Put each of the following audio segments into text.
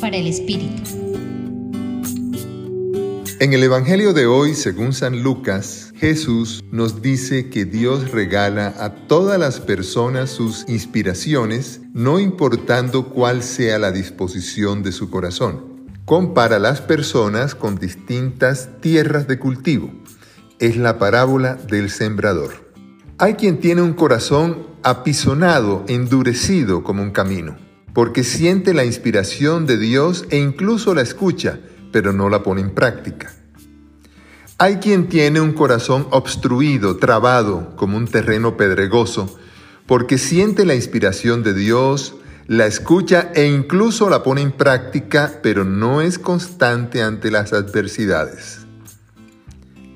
Para el Espíritu. En el Evangelio de hoy, según San Lucas, Jesús nos dice que Dios regala a todas las personas sus inspiraciones, no importando cuál sea la disposición de su corazón. Compara las personas con distintas tierras de cultivo. Es la parábola del sembrador. Hay quien tiene un corazón apisonado, endurecido como un camino, porque siente la inspiración de Dios e incluso la escucha, pero no la pone en práctica. Hay quien tiene un corazón obstruido, trabado, como un terreno pedregoso, porque siente la inspiración de Dios, la escucha e incluso la pone en práctica, pero no es constante ante las adversidades.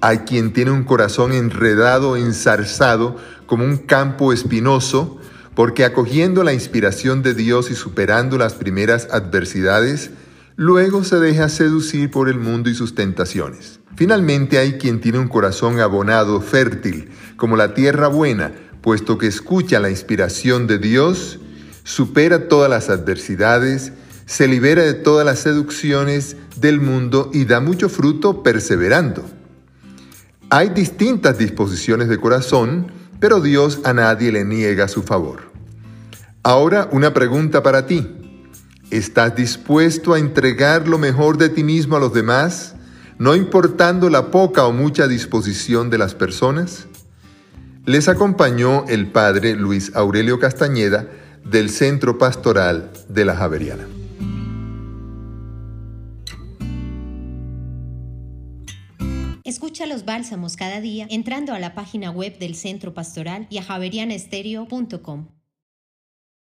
Hay quien tiene un corazón enredado, ensarzado, como un campo espinoso, porque acogiendo la inspiración de Dios y superando las primeras adversidades, luego se deja seducir por el mundo y sus tentaciones. Finalmente hay quien tiene un corazón abonado, fértil, como la tierra buena, puesto que escucha la inspiración de Dios, supera todas las adversidades, se libera de todas las seducciones del mundo y da mucho fruto perseverando. Hay distintas disposiciones de corazón, pero Dios a nadie le niega su favor. Ahora una pregunta para ti. ¿Estás dispuesto a entregar lo mejor de ti mismo a los demás, no importando la poca o mucha disposición de las personas? Les acompañó el padre Luis Aurelio Castañeda del Centro Pastoral de la Javeriana. Escucha los bálsamos cada día entrando a la página web del Centro Pastoral y a javerianestereo.com.